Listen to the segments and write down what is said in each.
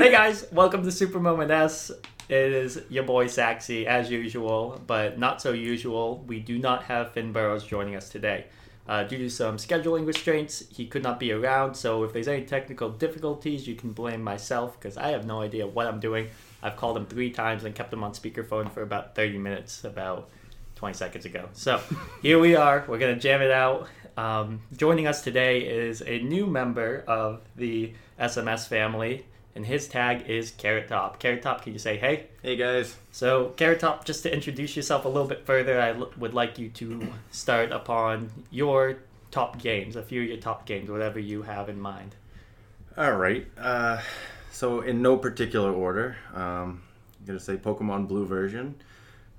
Hey guys, welcome to Super Moment S. It is your boy Saxy as usual, but not so usual. We do not have Finn Burrows joining us today. Uh, due to some scheduling restraints, he could not be around, so if there's any technical difficulties, you can blame myself because I have no idea what I'm doing. I've called him three times and kept him on speakerphone for about 30 minutes, about 20 seconds ago. So here we are. We're going to jam it out. Um, joining us today is a new member of the SMS family, and his tag is Carrot Top. Carrot Top, can you say hey? Hey guys. So, Carrot Top, just to introduce yourself a little bit further, I l- would like you to start upon your top games, a few of your top games, whatever you have in mind. All right. Uh, so in no particular order, um, I'm gonna say Pokemon Blue version.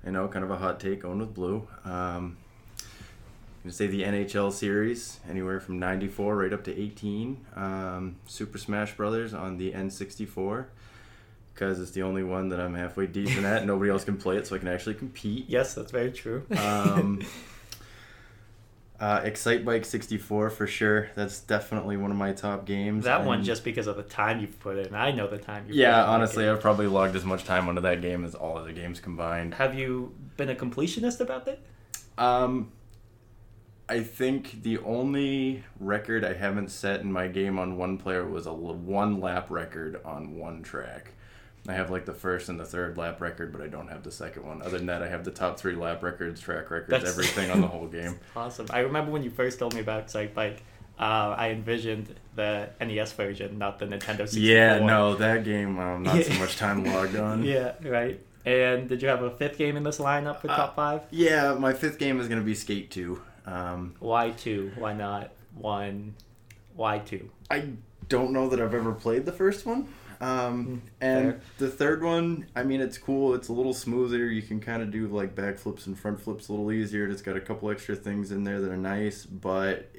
I know, kind of a hot take, going with blue. Um, I'm gonna say the NHL series, anywhere from '94 right up to 18. Um, Super Smash Brothers on the N64, because it's the only one that I'm halfway decent at. Nobody else can play it, so I can actually compete. Yes, that's very true. Um, uh, Excitebike 64 for sure. That's definitely one of my top games. that one just because of the time you've put in. I know the time you've Yeah, put in. honestly, I've probably logged as much time onto that game as all other games combined. Have you been a completionist about it? Um, I think the only record I haven't set in my game on one player was a one lap record on one track. I have like the first and the third lap record, but I don't have the second one. Other than that, I have the top three lap records, track records, That's- everything on the whole game. Awesome. I remember when you first told me about Excitebike, uh, I envisioned the NES version, not the Nintendo 64. Yeah, no, that game, um, not so much time logged on. Yeah, right. And did you have a fifth game in this lineup for Uh, top five? Yeah, my fifth game is going to be Skate 2. Um, Why two? Why not one? Why two? I don't know that I've ever played the first one. Um, Mm, and fair. the third one, I mean, it's cool. It's a little smoother. You can kind of do like backflips and front flips a little easier. It's got a couple extra things in there that are nice, but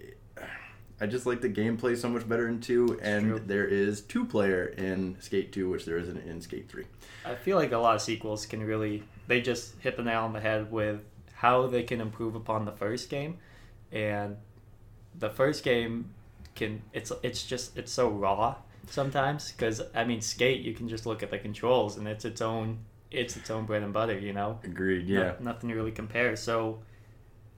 I just like the gameplay so much better in 2. And there is two player in Skate 2, which there isn't in Skate 3. I feel like a lot of sequels can really they just hit the nail on the head with how they can improve upon the first game, and the first game can it's it's just it's so raw sometimes because I mean skate you can just look at the controls and it's its own it's its own bread and butter you know Agreed, No- yeah. nothing really compares. So,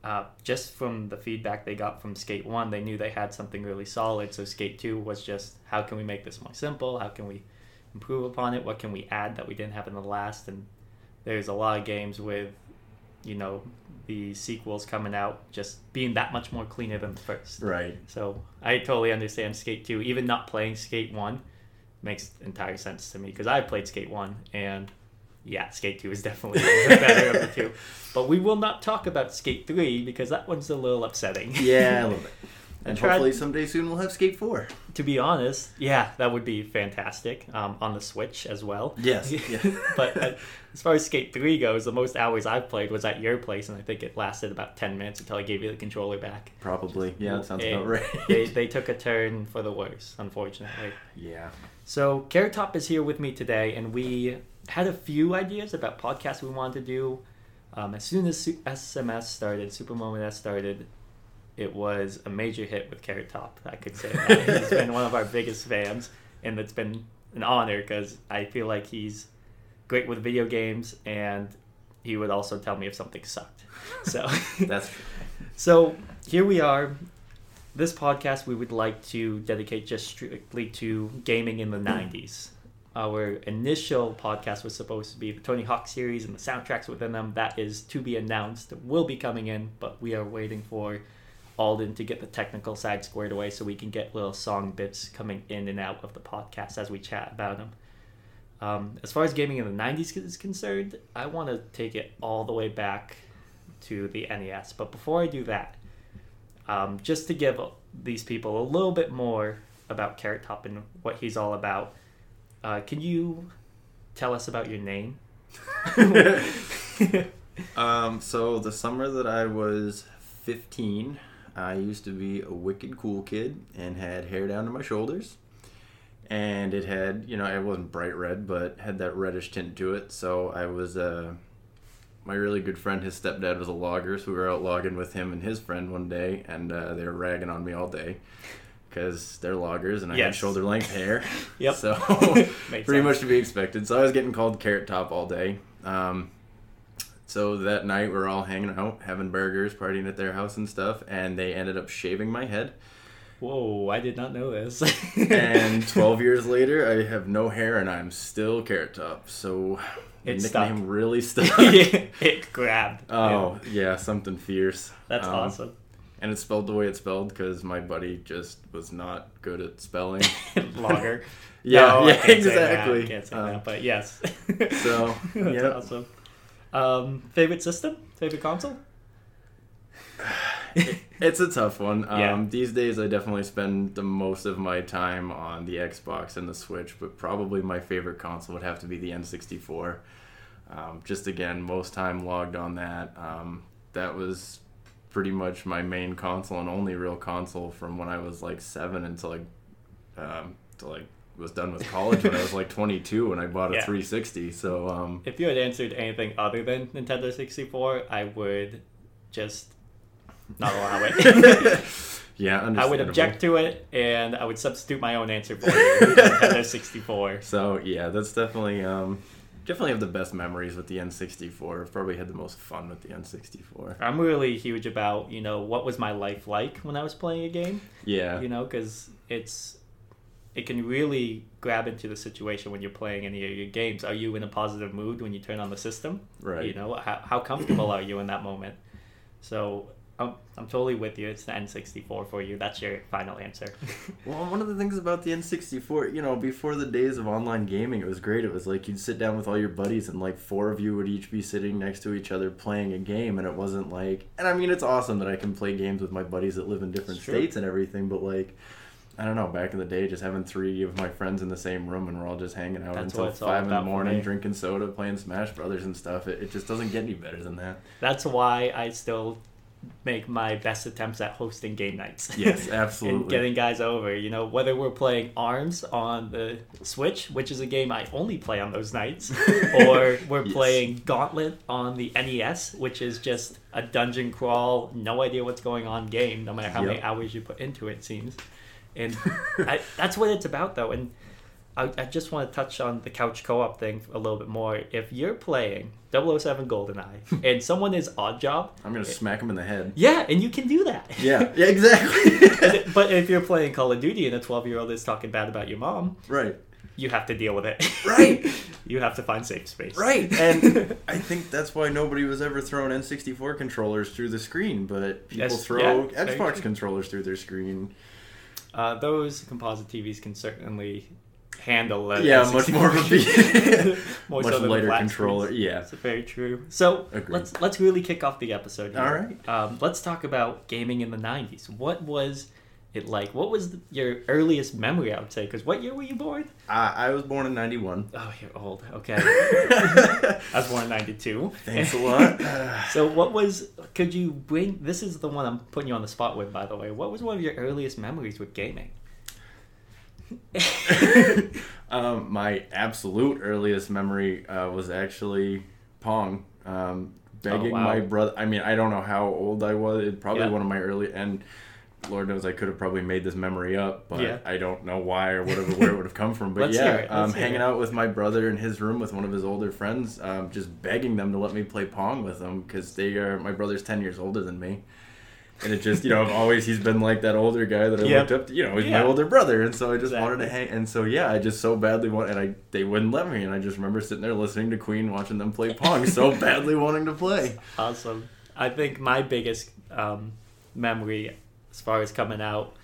uh, just from the feedback they got from Skate 1, they knew they had something really solid. So, Skate 2 was just how can we make this more simple? How can we improve upon it? What can we add that we didn't have in the last? And there's a lot of games with, you know, the sequels coming out just being that much more cleaner than the first. Right. So, I totally understand Skate 2. Even not playing Skate 1 makes entire sense to me because I played Skate 1 and yeah, Skate 2 is definitely better of the two. But we will not talk about Skate 3 because that one's a little upsetting. Yeah, a little bit. And tried- hopefully someday soon we'll have Skate 4. to be honest, yeah, that would be fantastic um, on the Switch as well. Yes, yeah. but uh, as far as Skate 3 goes, the most hours I've played was at your place, and I think it lasted about 10 minutes until I gave you the controller back. Probably. Yeah, that sounds about right. they, they took a turn for the worse, unfortunately. yeah. So Carrot Top is here with me today, and we had a few ideas about podcasts we wanted to do. Um, as soon as SMS started, Super Moment S started, it was a major hit with Carrot Top. I could say that. he's been one of our biggest fans, and it's been an honor because I feel like he's great with video games, and he would also tell me if something sucked. So That's so here we are. This podcast we would like to dedicate just strictly to gaming in the 90s. Our initial podcast was supposed to be the Tony Hawk series and the soundtracks within them. That is to be announced, It will be coming in, but we are waiting for Alden to get the technical side squared away so we can get little song bits coming in and out of the podcast as we chat about them. Um, as far as gaming in the 90s is concerned, I want to take it all the way back to the NES. But before I do that, um, just to give these people a little bit more about Carrot Top and what he's all about, uh, can you tell us about your name? Um, so the summer that I was 15, I used to be a wicked cool kid and had hair down to my shoulders. And it had, you know, it wasn't bright red, but had that reddish tint to it. So I was, uh, my really good friend, his stepdad was a logger, so we were out logging with him and his friend one day, and uh, they were ragging on me all day because they're loggers and I had shoulder length hair. Yep. So pretty sense. much to be expected. So I was getting called Carrot Top all day. Um, so that night we're all hanging out, having burgers, partying at their house and stuff, and they ended up shaving my head. Whoa, I did not know this. And 12 years later, I have no hair and I'm still Carrot Top. So the It nickname stuck. really stuck. it grabbed. Oh yeah, something fierce. That's Um, awesome. And it's spelled the way it's spelled because my buddy just was not good at spelling. Logger. Yeah, No, yeah, can't say that. exactly. I can't say Um, that, but yes. so, That's yeah. awesome. Um, favorite system? Favorite console? It's a tough one. Um, Yeah. These days, I definitely spend the most of my time on the Xbox and the Switch, but probably my favorite console would have to be the N64. Um, just again, most time logged on that. Um, that was pretty much my main console and only real console from when I was like seven until like, um, I was done with college when I was like 22 and I bought a Yeah. 360. So um, If you had answered anything other than Nintendo 64, I would just not allow it. yeah, I would object to it, and I would substitute my own answer for you. Nintendo 64. So yeah, that's definitely um, definitely have the best memories with the N64. Probably had the most fun with the N64. I'm really huge about you know what was my life like when I was playing a game. Yeah, You know, because it's it can really grab into the situation when you're playing any of your games. Are you in a positive mood when you turn on the system? right. You know, how, how comfortable are you in that moment? So I'm, I'm totally with you. It's the N64 for you. That's your final answer. Well, one of the things about the N64, you know, before the days of online gaming, it was great. It was like you'd sit down with all your buddies, and like four of you would each be sitting next to each other playing a game, and it wasn't like. And I mean, it's awesome that I can play games with my buddies that live in different Sure. states and everything, but like. I don't know. Back in the day, just having three of my friends in the same room and we're all just hanging out That's until what it's all five in the morning, drinking soda, playing Smash Brothers and stuff. It, it just doesn't get any better than that. That's why I still make my best attempts at hosting game nights. Yes, absolutely. and getting guys over. You know, whether we're playing Arms on the Switch, which is a game I only play on those nights, or we're Yes. playing Gauntlet on the NES, which is just a dungeon crawl, no idea what's going on game, no matter how many hours you put into it, it seems. And I, that's what it's about, though. And I, I just want to touch on the couch co-op thing a little bit more. If you're playing 007 GoldenEye and someone is Oddjob, I'm gonna eh, smack him in the head. yeah, and you can do that. Yeah, yeah, exactly. but if you're playing Call of Duty and a 12 year old is talking bad about your mom, right, you have to deal with it. Right. you have to find safe space. right. And I think that's why nobody was ever throwing N64 controllers through the screen, but people Yes, throw yeah, Xbox controllers through their screen. Uh, those composite TVs can certainly handle a Yeah, much more of a N64. More much lighter controller. screens. Yeah. That's very true. So Agreed. let's let's really kick off the episode. Here. All right. Um, let's talk about gaming in the '90s. What was it like? What was the, your earliest memory? I would say. Because what year were you born? I, I was born in '91. Oh, you're old. Okay. I was born in '92. Thanks a lot. So what was could you bring this is the one I'm putting you on the spot with by the way. What was one of your earliest memories with gaming? um, my absolute earliest memory uh, was actually Pong. Um, begging wow. my brother. I mean, I don't know how old I was. It probably Yeah. one of my early and. Lord knows I could have probably made this memory up, but Yeah. I don't know why or whatever where it would have come from. But yeah, um, hanging it. out with my brother in his room with one of his older friends, um, just begging them to let me play Pong with them because they are my brother's ten years older than me, and it just you know I've always he's been like that older guy that I Yep. looked up to. You know, he's Yeah. my older brother, and so I just wanted to hang. And so yeah, I just so badly want, and I they wouldn't let me, and I just remember sitting there listening to Queen, watching them play Pong, so badly wanting to play. Awesome. I think my biggest um, memory as far as coming out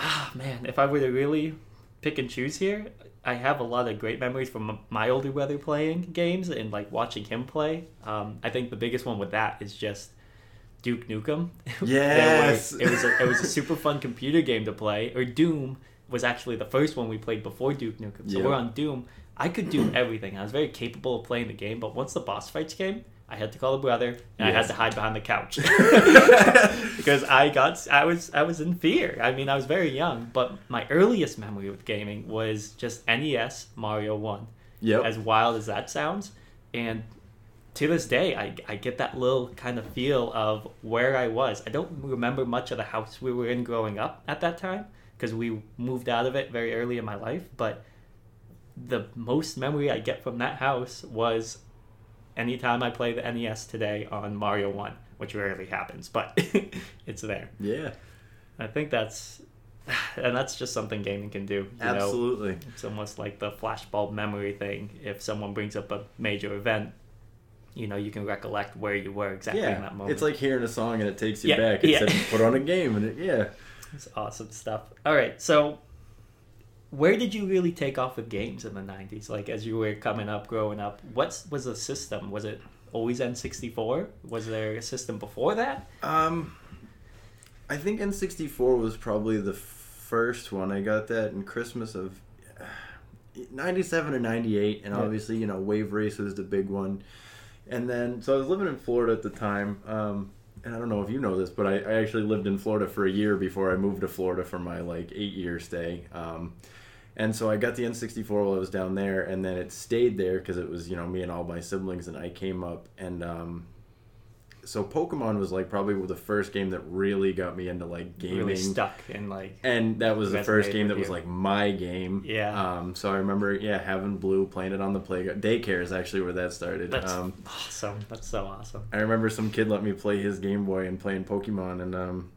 ah man, if I were to really pick and choose here, I have a lot of great memories from my older brother playing games and like watching him play. Um, I think the biggest one with that is just Duke Nukem. Yes. it was a, it was a super fun computer game to play. Or Doom was actually the first one we played before Duke Nukem. So we're on Doom. I could do everything. I was very capable of playing the game, but once the boss fights came, I had to call a brother and I had to hide behind the couch because I got I was I was in fear. I mean, I was very young, but my earliest memory with gaming was just NES Mario One Yep. as wild as that sounds. And to this day, I, I get that little kind of feel of where I was. I don't remember much of the house we were in growing up at that time, because we moved out of it very early in my life. But the most memory I get from that house was anytime I play the NES today on Mario One, which rarely happens, but it's there. Yeah, I think that's and that's just something gaming can do. You know? absolutely. It's almost like the flashbulb memory thing. If someone brings up a major event, you know, you can recollect where you were exactly in that moment. it's like hearing a song and it takes you Yeah, back. Yeah. said put on a game and it, yeah. It's awesome stuff. All right, so where did you really take off with games in the 90s? Like as you were coming up, growing up, what was the system? Was it always N64? Was there a system before that? Um, I think N64 was probably the first one. I got that in Christmas of uh, 97 or 98, and Yeah. obviously, you know, Wave Race was the big one. And then, so I was living in Florida at the time. Um, and I don't know if you know this, but I, I actually lived in Florida for a year before I moved to Florida for my like eight year stay. Um, and so I got the N64 while I was down there, and then it stayed there because it was, you know, me and all my siblings, and I came up. And um, so Pokemon was like probably the first game that really got me into like gaming. Really stuck in like And that was the first game that with was like my game. Yeah. Um, so I remember, yeah, having Blue, playing it on the playground. Daycare is actually where that started. that's Um, awesome. That's so awesome. I remember some kid let me play his Game Boy and playing Pokemon, and um,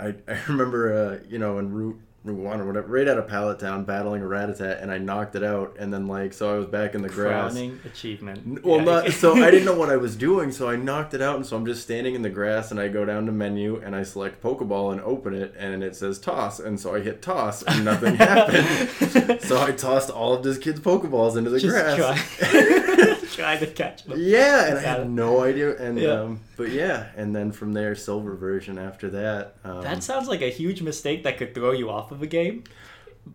I I remember uh, you know in Route One or whatever, right out of Pallet Town, battling a Rattata, and I knocked it out, and then like so I was back in the grass. Crowning achievement. Well, Yeah. not so I didn't know what I was doing, so I knocked it out, and so I'm just standing in the grass, and I go down to menu, and I select Pokeball and open it, and it says toss, and so I hit toss, and nothing happened. so I tossed all of this kid's Pokeballs into the Just grass. try, try to catch them. Yeah, and I had no idea. And Yeah. um, but yeah, and then from there, silver version after that. Um, That sounds like a huge mistake that could throw you off of a game.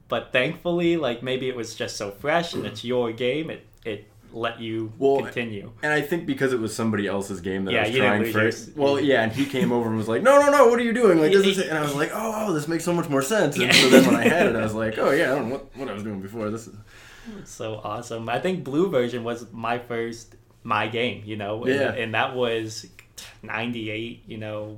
But thankfully, like maybe it was just so fresh and it's your game, it it let you Well, continue. and I think because it was somebody else's game that Yeah, I was trying first. Well, yeah, and he came over and was like, "No, no, no! What are you doing? Like this is," and I was like, "Oh, oh, this makes so much more sense." And Yeah. so then when I had it, I was like, "Oh yeah, I don't know what, what I was doing before. This is so awesome. I think blue version was my first my game, you know, and, Yeah. and that was '98. You know,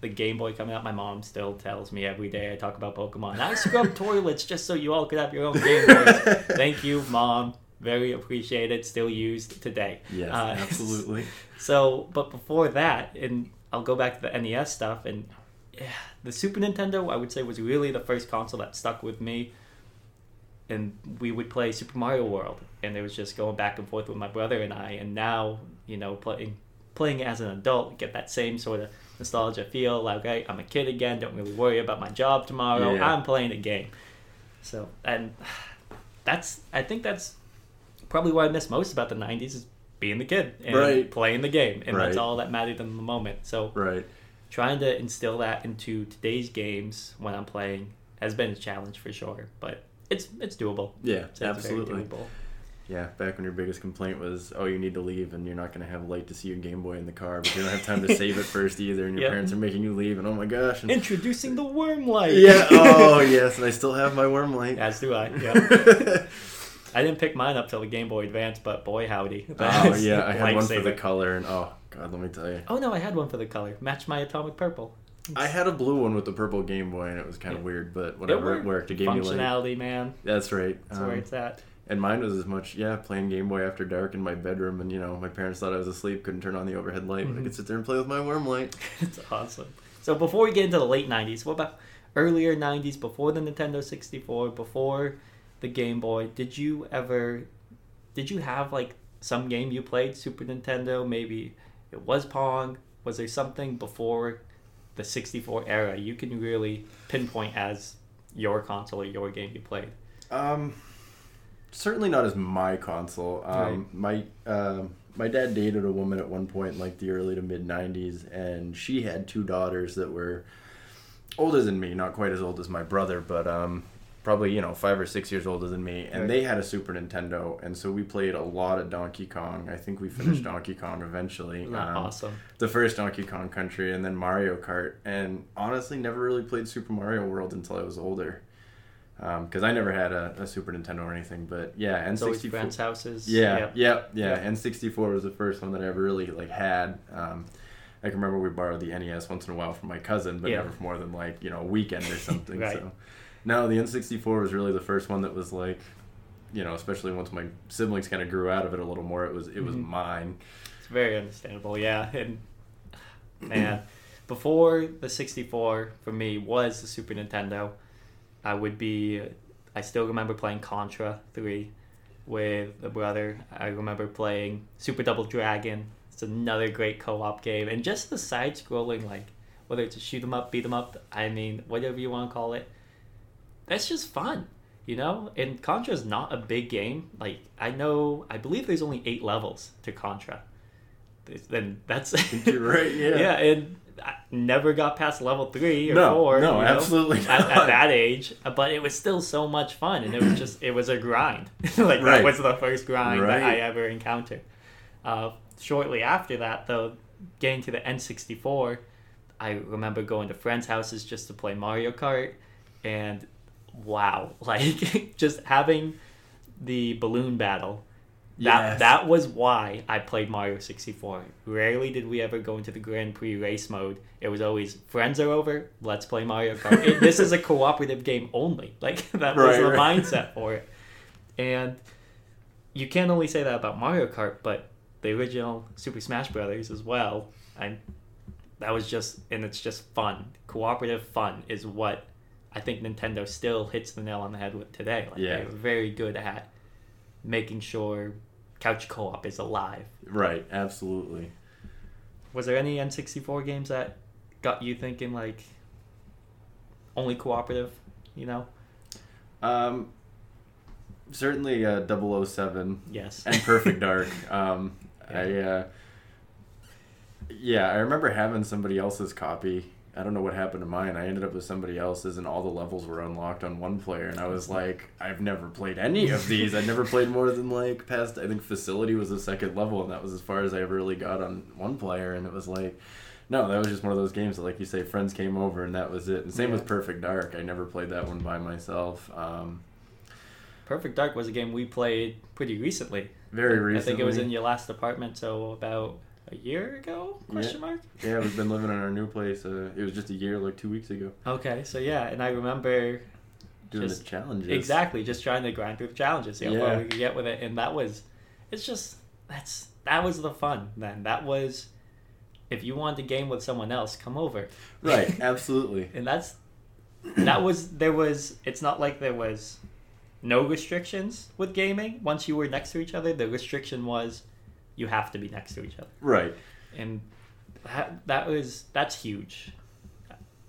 the Game Boy coming out. My mom still tells me every day I talk about Pokemon. I scrub toilets just so you all could have your own Game Boys. Thank you, mom. Very appreciated. Still used today. yes, Uh, absolutely." So, but before that, and I'll go back to the NES stuff, and yeah, the Super Nintendo, I would say, was really the first console that stuck with me. And we would play Super Mario World, and it was just going back and forth with my brother and I. And now, you know, playing playing as an adult, get that same sort of nostalgia feel. Like, okay, I'm a kid again. Don't really worry about my job tomorrow. Yeah. I'm playing a game. So, and that's I think that's probably what I miss most about the '90s is being the kid and Right. playing the game, and that's all that mattered in the moment. So Right. trying to instill that into today's games when I'm playing has been a challenge for sure, but it's it's doable. Yeah, very absolutely. doable. Yeah, back when your biggest complaint was, oh, you need to leave and you're not going to have light to see your Game Boy in the car, but you don't have time to save it first either, and your Yeah. parents are making you leave, and oh my gosh. And, Introducing the worm light. yeah, oh, yes, and I still have my worm light. As do I. Yeah. I didn't pick mine up till the Game Boy Advance, but boy howdy. oh, yeah, I had one for the color, and oh, God, let me tell you. Oh no, I had one for the color. Match my atomic purple. I had a blue one with the purple Game Boy, and it was kind of Yeah. weird, but whatever, it worked. It gave me. Functionality, man. That's right. That's Um, where it's at. and mine was as much, yeah, playing Game Boy after dark in my bedroom, and you know, my parents thought I was asleep, couldn't turn on the overhead light, but I could sit there and play with my worm light. it's awesome. So before we get into the late '90s, what about earlier '90s? Before the Nintendo 64, before the Game Boy, did you ever, did you have like some game you played Super Nintendo? Maybe it was Pong. Was there something before the 64 era you can really pinpoint as your console or your game you played? Um, certainly not as my console. Um, My um my dad dated a woman at one point in like the early to mid '90s, and she had two daughters that were older than me, not quite as old as my brother, but um, probably you know five or six years older than me. And Right. they had a Super Nintendo, and so we played a lot of Donkey Kong. I think we finished Donkey Kong eventually. Um, awesome. the first Donkey Kong Country, and then Mario Kart. And honestly, never really played Super Mario World until I was older, because I never had a, a Super Nintendo or anything. But yeah, always sixty four. houses. Yeah, Yep. yeah, yeah, Yeah. N sixty four was the first one that I ever really like had. Um, I can remember we borrowed the NES once in a while from my cousin, but Yeah. never for more than like you know a weekend or something. Right. So, no, the N64 was really the first one that was like, you know, especially once my siblings kind of grew out of it a little more. It was it was Mhm. mine. It's very understandable, yeah. And man, before the 64 for me was the Super Nintendo, I would be. I still remember playing Contra 3 with a brother. I remember playing Super Double Dragon. It's another great co-op game, and just the side-scrolling, like whether it's a shoot 'em up, beat 'em up. I mean, whatever you want to call it. That's just fun, you know. And Contra is not a big game. Like I know, I believe there's only eight levels to Contra. Then that's You're right, yeah. yeah, and I never got past level three or No, four. no, you know, absolutely At, at that age, but it was still so much fun, and it was just it was a grind. like that was the first grind that I ever encountered. Uh, shortly after that, though, getting to the N64, I remember going to friends' houses just to play Mario Kart, and wow, like just having the balloon battle. That Yes. that was why I played Mario 64. Rarely did we ever go into the Grand Prix race mode. It was always friends are over, let's play Mario Kart. It- this is a cooperative game only. Like that was the right. mindset for it. And you can't only say that about Mario Kart, but the original Super Smash Brothers as well. And that was just and it's just fun. Cooperative fun is what I think Nintendo still hits the nail on the head with today. Like Yeah. they're very good at making sure couch co-op is alive. Right, absolutely. Was there any N64 games that got you thinking like only cooperative, you know? Um, certainly uh, 007 Yes. and Perfect Dark. Um, Yeah. I uh, yeah, I remember having somebody else's copy. I don't know what happened to mine. I ended up with somebody else's, and all the levels were unlocked on one player. And I was like, I've never played any of these. I never played more than like past. I think Facility was the second level, and that was as far as I ever really got on one player. And it was like, no, that was just one of those games that, like you say, friends came over, and that was it. And same Yeah. with Perfect Dark. I never played that one by myself. Um, Perfect Dark was a game we played pretty recently. very recently. I think it was in your last apartment, so about a year ago? Yeah. Question mark. Yeah, we've been living in our new place. Uh, it was just a year, like two weeks ago, Okay, so yeah, and I remember doing Just- the challenges. exactly just trying to grind through the challenges, see how far Yeah. we could get with it, and that was, it's just that's that was the fun. Then that was, if you wanted to game with someone else, come over. Right, absolutely. and that's that was there was it's not like there was no restrictions with gaming once you were next to each other the restriction was you have to be next to each other. Right. and that, that was that's huge.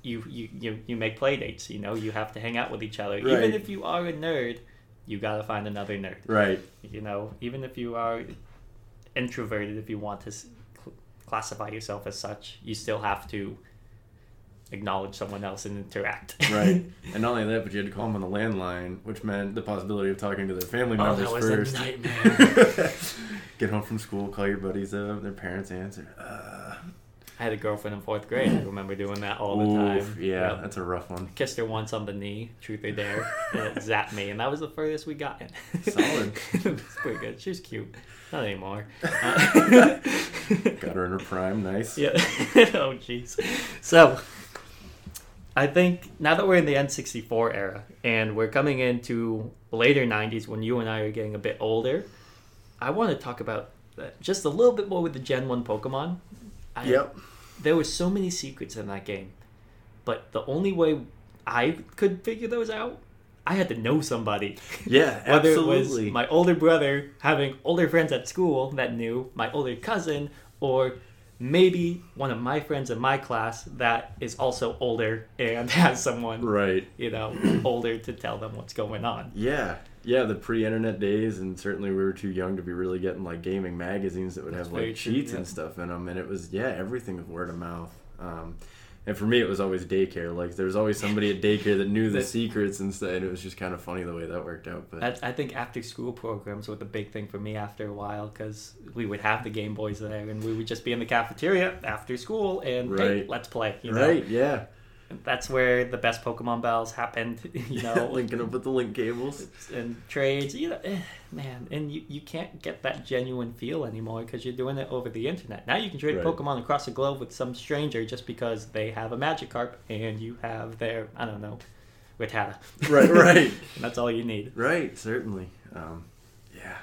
You, you you you make play dates you know you have to hang out with each other. Even if you are a nerd you gotta find another nerd. Right. you know even if you are introverted if you want to classify yourself as such you still have to acknowledge someone else and interact Right. and not only that, but you had to call them on the landline, which meant the possibility of talking to their family Oh, members that was first. a nightmare. Get home from school, call your buddies up, their parents answer. Uh, I had a girlfriend in fourth grade. I remember doing that all the oof, time. Yeah, that's a rough one. Kissed her once on the knee, truth or dare, and it zapped me, and that was the furthest we got. Solid. it's pretty good. She was cute. Not anymore. Uh, Got her in her prime, nice. Yeah. oh, jeez. So, I think now that we're in the N64 era and we're coming into later 90s when you and I are getting a bit older, I want to talk about uh, just a little bit more with the Gen 1 Pokemon. I, Yep. There were so many secrets in that game, but the only way I could figure those out, I had to know somebody. Yeah, Whether absolutely. it was my older brother having older friends at school that knew, my older cousin, or maybe one of my friends in my class that is also older and has someone, Right. you know, older to tell them what's going on. Yeah. Yeah, the pre-internet days, and certainly we were too young to be really getting like gaming magazines that would That's have like true, cheats yeah. and stuff in them, and it was yeah everything was word of mouth. Um, and for me, it was always daycare. Like there was always somebody at daycare that knew the secrets and stuff. And it was just kind of funny the way that worked out. But I, I think after school programs were the big thing for me after a while because we would have the Game Boys there and we would just be in the cafeteria after school and hey, let's play. You know? right, yeah, That's where the best Pokemon battles happened. You know, linking up with the link cables. and trades. You know, eh, man, and you, you can't get that genuine feel anymore because you're doing it over the internet. Now you can trade Right. Pokemon across the globe with some stranger just because they have a Magikarp and you have their I don't know, Rattata. Right, right, and that's all you need. right. Certainly. Um, yeah.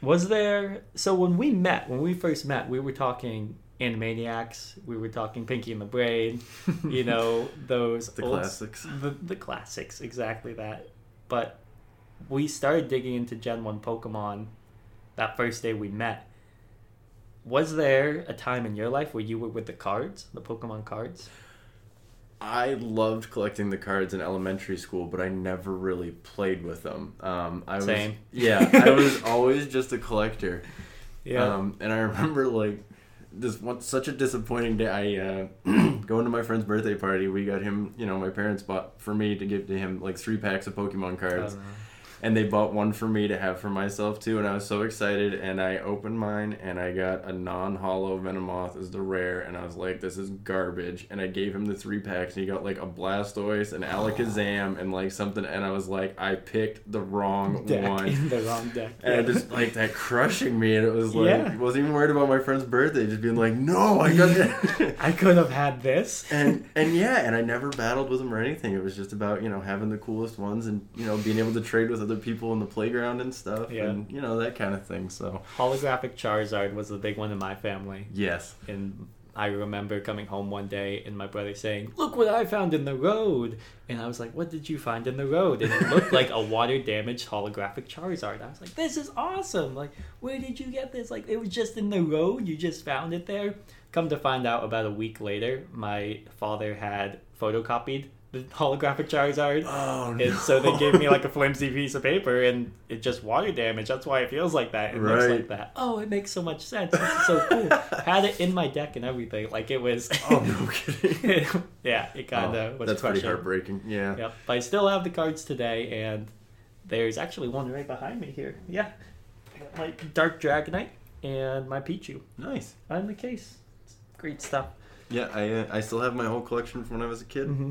Was there so when we met, when we first met, we were talking Animaniacs, we were talking Pinky and the Brain, you know, those The old- classics. The, the classics, exactly that. But we started digging into Gen 1 Pokemon that first day we met. Was there a time in your life where you were with the cards, the Pokemon cards? I loved collecting the cards in elementary school, but I never really played with them. Um, I was, Yeah, I was always just a collector. Um, and I remember like this one such a disappointing day. I uh, going to my friend's birthday party. We got him. You know, my parents bought for me to give to him like three packs of Pokemon cards, Uh, and they bought one for me to have for myself too. And I was so excited. And I opened mine, and I got a non-holo Venomoth as the rare. And I was like, this is garbage. And I gave him the three packs, and he got like a Blastoise, an Alakazam, and like something. And I was like, I picked the wrong deck one. the wrong deck. And I just like that crushing me, and it was like Yeah. I wasn't even worried about my friend's birthday, just being like, no, I got it. I could have had this. and and yeah, and I never battled with him or anything. It was just about you know having the coolest ones and you know being able to trade with other people in the playground and stuff, Yeah. and you know that kind of thing. So Holographic Charizard was the big one in my family. yes, And I remember coming home one day and my brother saying, Look what I found in the road. And I was like, What did you find in the road? And it looked like a water damaged holographic Charizard. I was like, This is awesome. Like, where did you get this? Like, it was just in the road. You just found it there. Come to find out, about a week later, my father had photocopied the holographic Charizard. oh no, And so they gave me like a flimsy piece of paper and it just water damage. That's why it feels like that. It looks like that. Oh, it makes so much sense. This is so cool. Had it in my deck and everything. Like it was. oh no kidding. yeah, it kind Oh, of was that's pretty heartbreaking. Yeah. Yep. But I still have the cards today and there's actually one right behind me here. Yeah. My Dark Dragonite and my Pichu Nice. on the case. It's great stuff. Yeah, I uh, I still have my whole collection from when I was a kid. Mm-hmm.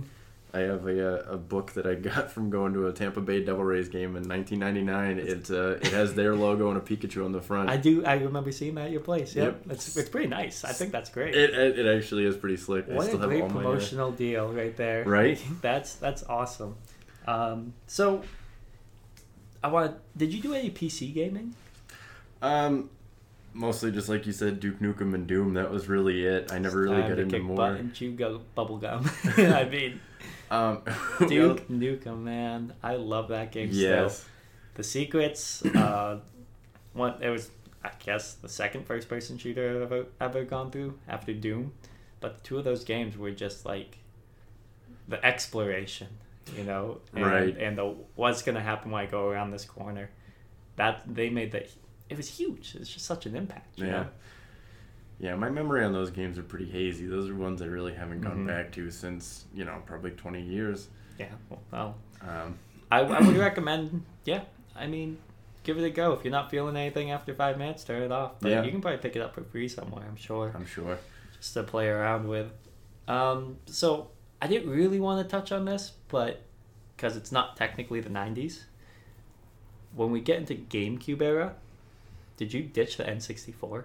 I have a, uh, a book that I got from going to a Tampa Bay Devil Rays game in 1999. It uh, it has their logo and a Pikachu on the front. I do. I remember seeing that at your place. Yep. Yep. It's, it's pretty nice. I think that's great. It, it, it actually is pretty slick. What a still have great uh, promotional deal right there. Right? that's that's awesome. Um, so, I want. Did you do any PC gaming? Um, mostly just like you said, Duke Nukem and Doom. That was really it. I never really got to into more. chew bubble gum. I mean, Um, Duke Nukem, man, I love that game. Yes. Still. The secrets. Uh, one. It was, I guess, the second first-person shooter I've ever ever gone through after Doom, but two of those games were just like the exploration, you know, and, Right. And the what's gonna happen when I go around this corner. That they made that. It was huge. It's just such an impact. You Yeah. Know? Yeah, my memory on those games are pretty hazy. Those are ones I really haven't gone Mhm. back to since you know probably 20 years. Yeah. Well, Um, I, I would recommend. Yeah. I mean, give it a go. If you're not feeling anything after five minutes, turn it off. But Yeah. you can probably pick it up for free somewhere. I'm sure. I'm sure. just to play around with. Um, so I didn't really want to touch on this, but because it's not technically the '90s. When we get into GameCube era, did you ditch the N64?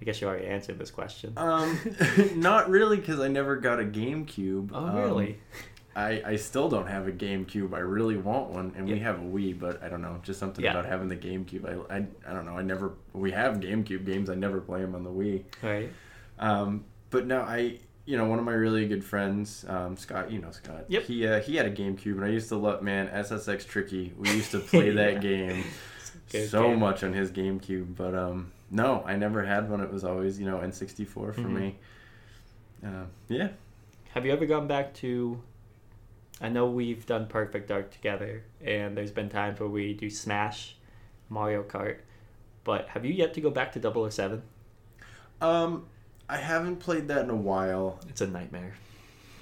I guess you already answered this question. Um, not really, because I never got a GameCube. oh, Um, really? I, I still don't have a GameCube. I really want one, and we have a Wii, but I don't know, just something Yeah. about having the GameCube. I, I, I don't know. I never. We have GameCube games. I never play them on the Wii. right. Um, but no, I. You know, one of my really good friends, um, Scott. You know Scott. Yep. He uh, he had a GameCube, and I used to love man SSX Tricky. We used to play that game so game. much on his GameCube, but um, no, I never had one. It was always you know N64 for Mhm. me. Uh, yeah. Have you ever gone back to? I know we've done Perfect Dark together, and there's been times where we do Smash, Mario Kart, but have you yet to go back to 007? Um, I haven't played that in a while. It's a nightmare.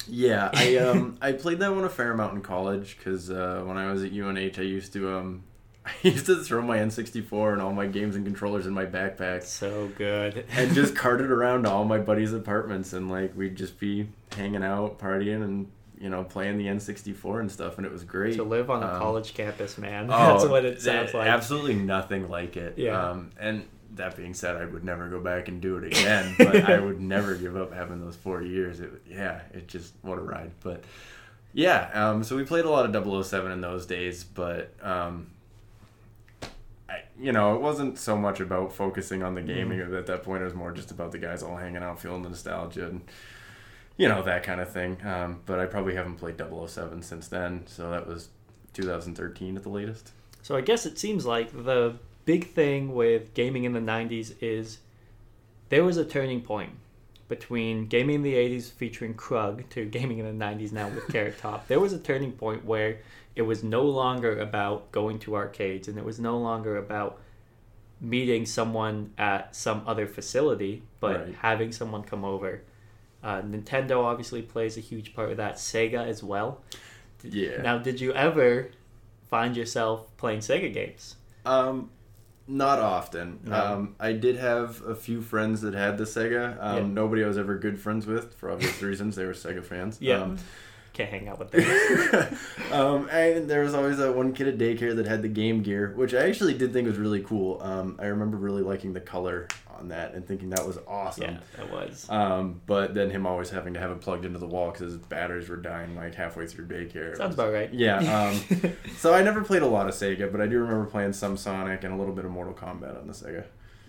Yeah, I um I played that one a fair amount in college because uh, when I was at UNH, I used to um I used to throw my N64 and all my games and controllers in my backpack So good. and just cart it around to all my buddies' apartments and like we'd just be hanging out, partying and you know, playing the N64 and stuff and it was great. to live on a Um, college campus, man. Oh, That's what it sounds like. Absolutely nothing like it. Yeah. Um, and that being said, I would never go back and do it again. but I would never give up having those four years. It, yeah, it just what a ride. But yeah, um, so we played a lot of 007 in those days, but um, you know, it wasn't so much about focusing on the gaming Mm-hmm. at that point. It was more just about the guys all hanging out, feeling the nostalgia and you know that kind of thing. Um, but I probably haven't played 007 since then. So that was 2013 at the latest. So I guess it seems like the big thing with gaming in the 90s is there was a turning point between gaming in the 80s featuring Krug to gaming in the 90s now with Carrot Top. There was a turning point where it was no longer about going to arcades and it was no longer about meeting someone at some other facility, but Right. having someone come over. Uh, Nintendo obviously plays a huge part of that. Sega as well. Yeah. Now, did you ever find yourself playing Sega games? Um, not often. No. Um, I did have a few friends that had the Sega. Um, Yeah. Nobody I was ever good friends with for obvious reasons. They were Sega fans. Yeah. Um, Can't hang out with them. um, and there was always that one kid at daycare that had the Game Gear, which I actually did think was really cool. Um, I remember really liking the color on that and thinking that was awesome. yeah, that was. Um, but then him always having to have it plugged into the wall because his batteries were dying like halfway through daycare. Sounds about right. Yeah. Um, so I never played a lot of Sega, but I do remember playing some Sonic and a little bit of Mortal Kombat on the Sega.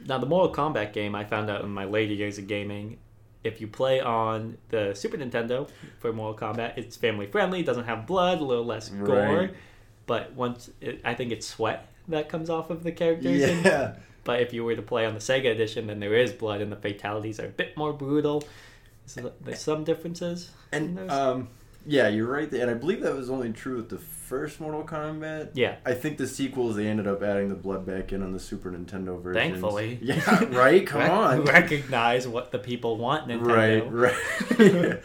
now, the Mortal Kombat game I found out in my later years of gaming. If you play on the Super Nintendo for Mortal Kombat, it's family friendly, doesn't have blood, a little less gore. Right. But once it, I think it's sweat that comes off of the characters. and- Yeah. but if you were to play on the Sega edition, then there is blood and the fatalities are a bit more brutal. So there's some differences. in And those. um, yeah, you're right. there. And I believe that was only true with the first Mortal Kombat. yeah. I think the sequels they ended up adding the blood back in on the Super Nintendo version. Thankfully. Yeah. Right. Come Rec- on. Recognize what the people want, Nintendo. Right. Right.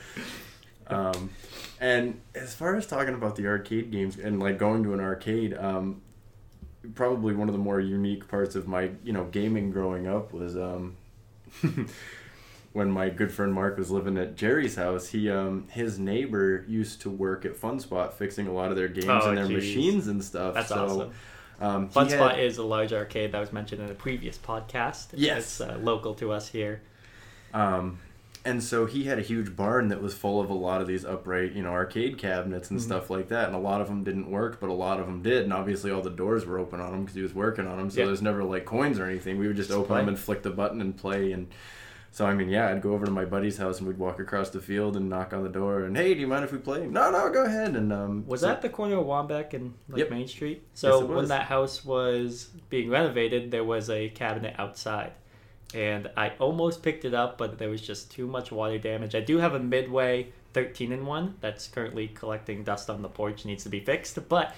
um, and as far as talking about the arcade games and like going to an arcade, um, probably one of the more unique parts of my you know gaming growing up was um, when my good friend Mark was living at Jerry's house. He um, his neighbor used to work at FunSpot fixing a lot of their games Oh, and their geez. machines and stuff. That's so, awesome. Um, FunSpot had- is a large arcade that was mentioned in a previous podcast. Yes. It's uh, local to us here. Um, and so he had a huge barn that was full of a lot of these upright, you know, arcade cabinets and Mhm. stuff like that. And a lot of them didn't work, but a lot of them did. And obviously, all the doors were open on them because he was working on them. So Yeah. there's never like coins or anything. We would just, Just open play. them and flick the button and play. And so I mean, yeah, I'd go over to my buddy's house and we'd walk across the field and knock on the door and hey, do you mind if we play? No, no, go ahead. And um, Was so- that the corner of Wambeck and like Yep. Main Street? So it when that house was being renovated, there was a cabinet outside. And I almost picked it up, but there was just too much water damage. I do have a Midway 13 in 1 that's currently collecting dust on the porch, needs to be fixed, but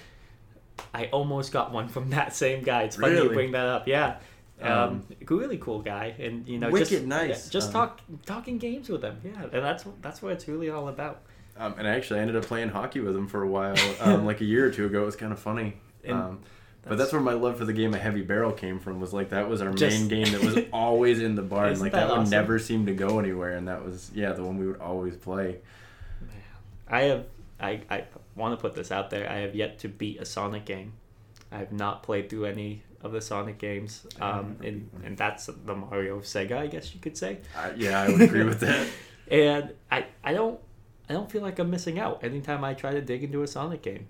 I almost got one from that same guy. It's funny you bring that up. Yeah. Um, Um, really cool guy, and you know, Wicked just nice. yeah, just Um, talk talking games with him. Yeah, and that's that's what it's really all about. Um, and I actually, ended up playing hockey with him for a while, um, like a year or two ago. It was kind of funny. And Um, but that's where my love for the game of Heavy Barrel came from. Was like that was our Just- main game that was always in the barn. Isn't like that that, would awesome? never seemed to go anywhere, and that was yeah the one we would always play. I have I, I want to put this out there. I have yet to beat a Sonic game. I have not played through any of the Sonic games, um, and and that's the Mario of Sega, I guess you could say. I, yeah, I would agree with that. And I I don't I don't feel like I'm missing out anytime I try to dig into a Sonic game.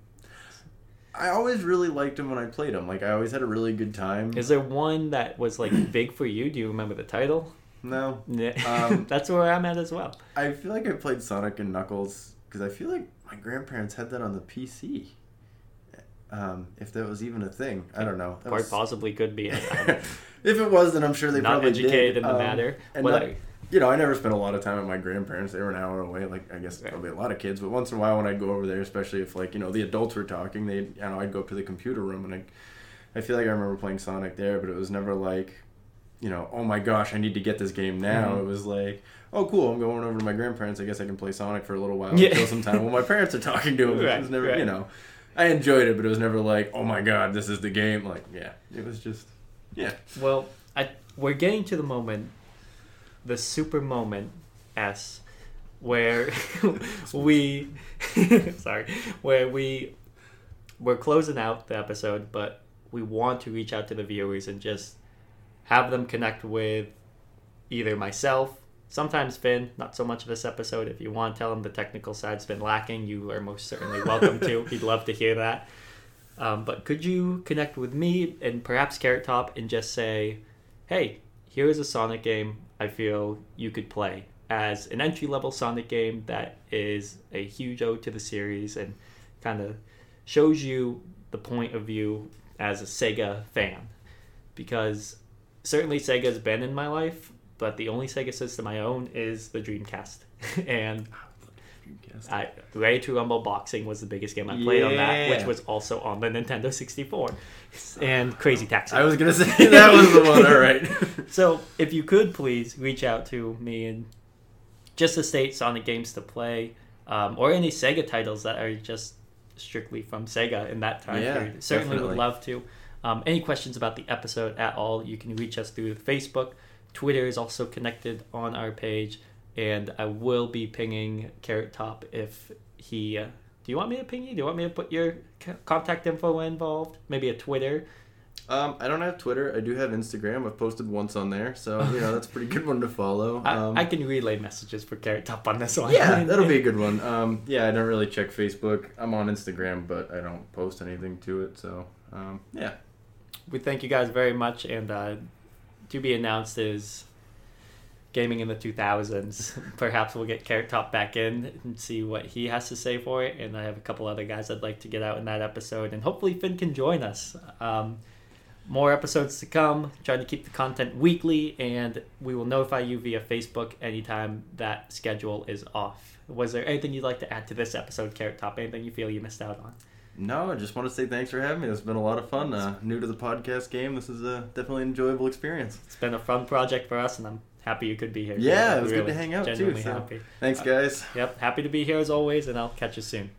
I always really liked them when I played them. Like I always had a really good time. Is there one that was like big for you? Do you remember the title? no, Um, that's where I'm at as well. I feel like I played Sonic and Knuckles because I feel like my grandparents had that on the PC. Um, if that was even a thing, I don't know. That Quite was- possibly could be. If it was, then I'm sure they not probably educated did. in the Um, matter. and not- I- you know, I never spent a lot of time at my grandparents. They were an hour away. Like I guess Right. probably a lot of kids, but once in a while when I'd go over there, especially if like you know the adults were talking, they you know I'd go up to the computer room and I, I feel like I remember playing Sonic there, but it was never like, you know, oh my gosh, I need to get this game now. Mhm. It was like, oh cool, I'm going over to my grandparents. I guess I can play Sonic for a little while, Yeah. some time. Well, my parents are talking to him. Right, it was never, right. you know. I enjoyed it, but it was never like, oh my god, this is the game. Like, yeah, it was just, yeah. Well, I we're getting to the moment, the super moment, S, where we, sorry, where we, we're closing out the episode, but we want to reach out to the viewers and just have them connect with either myself, sometimes Finn, not so much of this episode. If you want to tell him the technical side's been lacking, you are most certainly welcome to. He'd love to hear that. Um, but could you connect with me and perhaps Carrot Top and just say, hey, here is a Sonic game I feel you could play as an entry level Sonic game that is a huge ode to the series and kind of shows you the point of view as a Sega fan. Because certainly Sega's been in my life, but the only Sega system I own is the Dreamcast. and I, Ready to Rumble Boxing was the biggest game I played on that, which was also on the Nintendo 64. And Crazy Taxi. I was gonna say that was the one. All right. So, if you could please reach out to me and just to state Sonic games to play, um, or any Sega titles that are just strictly from Sega in that time Yeah, period. Certainly would love to. Um, any questions about the episode at all, you can reach us through Facebook. Twitter is also connected on our page, and I will be pinging Carrot Top if he. Uh, do you want me to ping you? Do you want me to put your contact info involved? Maybe a Twitter. Um, I don't have Twitter. I do have Instagram. I've posted once on there, so you know that's a pretty good one to follow. I, Um, I can relay messages for Carrot Top on this one. yeah, that'll be a good one. Um, yeah, I don't really check Facebook. I'm on Instagram, but I don't post anything to it. So um, yeah, We thank you guys very much, and uh, to be announced is gaming in the 2000s. Perhaps we'll get Carrot Top back in and see what he has to say for it. And I have a couple other guys I'd like to get out in that episode, and hopefully Finn can join us. Um, more episodes to come. Trying to keep the content weekly, and we will notify you via Facebook anytime that schedule is off. Was there anything you'd like to add to this episode, Carrot Top? Anything you feel you missed out on? No, I just want to say thanks for having me. It's been a lot of fun. Uh, new to the podcast game, this is a definitely an enjoyable experience. It's been a fun project for us, and I'm happy you could be here. Yeah, it was good to hang out, too, genuinely so- happy. Thanks, guys. Yep, happy to be here as always, and I'll catch you soon.